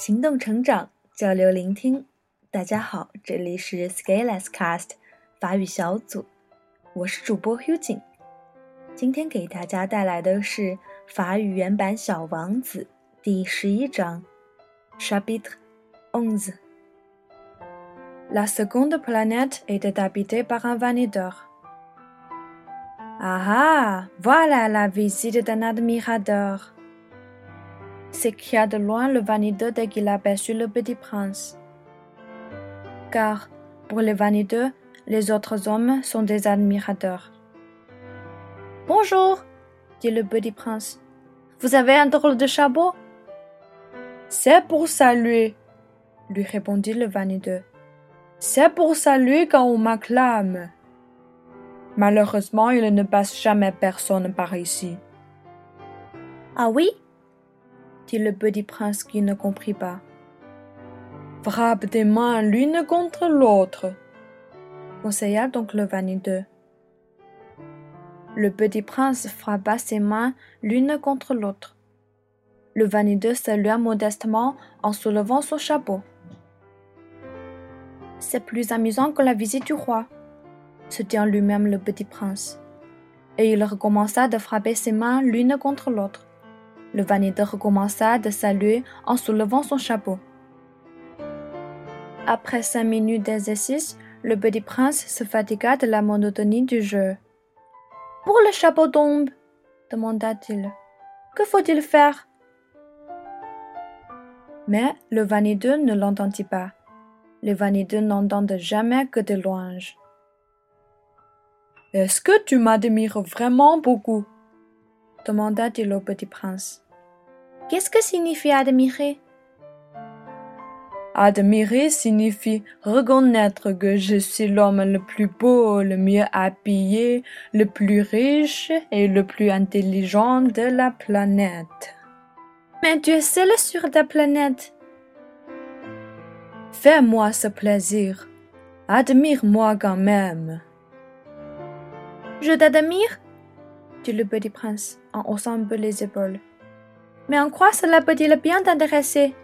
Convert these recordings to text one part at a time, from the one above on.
行动成长，交流聆听。大家好，这里是 Scaleless Cast 法语小组，我是主播 h u g i n 今天给大家带来的是法语原版《小王子》第十一章，Chapitre onze。La seconde planète était habitée par un vanideur. Ah ah, voilà la visite d'un admirateur. S'écria de loin le vanideux dès qu'il aperçut le petit prince. Car, pour les vanideux, les autres hommes sont des admirateurs. Bonjour, dit le petit prince. Vous avez un drôle de chapeau C'est pour saluer, lui répondit le vanideux. C'est pour saluer quand on m'acclame. Malheureusement, il ne passe jamais personne par ici. Ah oui? Le petit prince qui ne comprit pas. Frappe des mains l'une contre l'autre, conseilla donc le vanideux. Le petit prince frappa ses mains l'une contre l'autre. Le vanideux salua modestement en soulevant son chapeau. C'est plus amusant que la visite du roi, se dit lui-même le petit prince. Et il recommença de frapper ses mains l'une contre l'autre. Le vanideux recommença de saluer en soulevant son chapeau. Après cinq minutes d'exercice, le petit prince se fatigua de la monotonie du jeu. Pour le chapeau tombe, demanda-t-il. Que faut-il faire Mais le vanideux ne l'entendit pas. Le vanideux n'entendent jamais que des louanges. Est-ce que tu m'admires vraiment beaucoup demanda-t-il au petit prince. Qu'est-ce que signifie admirer? Admirer signifie reconnaître que je suis l'homme le plus beau, le mieux habillé, le plus riche et le plus intelligent de la planète. Mais tu es seul sur ta planète. Fais-moi ce plaisir. Admire-moi quand même. Je t'admire dit le petit prince en haussant un peu les épaules. Mais en quoi cela peut-il bien t'intéresser?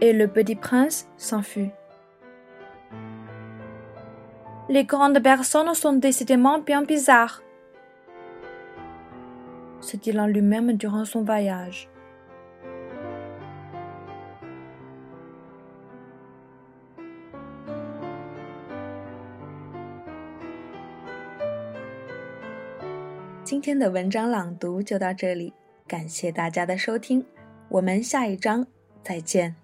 Et le petit prince s'enfuit. Les grandes personnes sont décidément bien bizarres, se dit en lui-même durant son voyage. 今天的文章朗读就到这里，感谢大家的收听，我们下一章再见。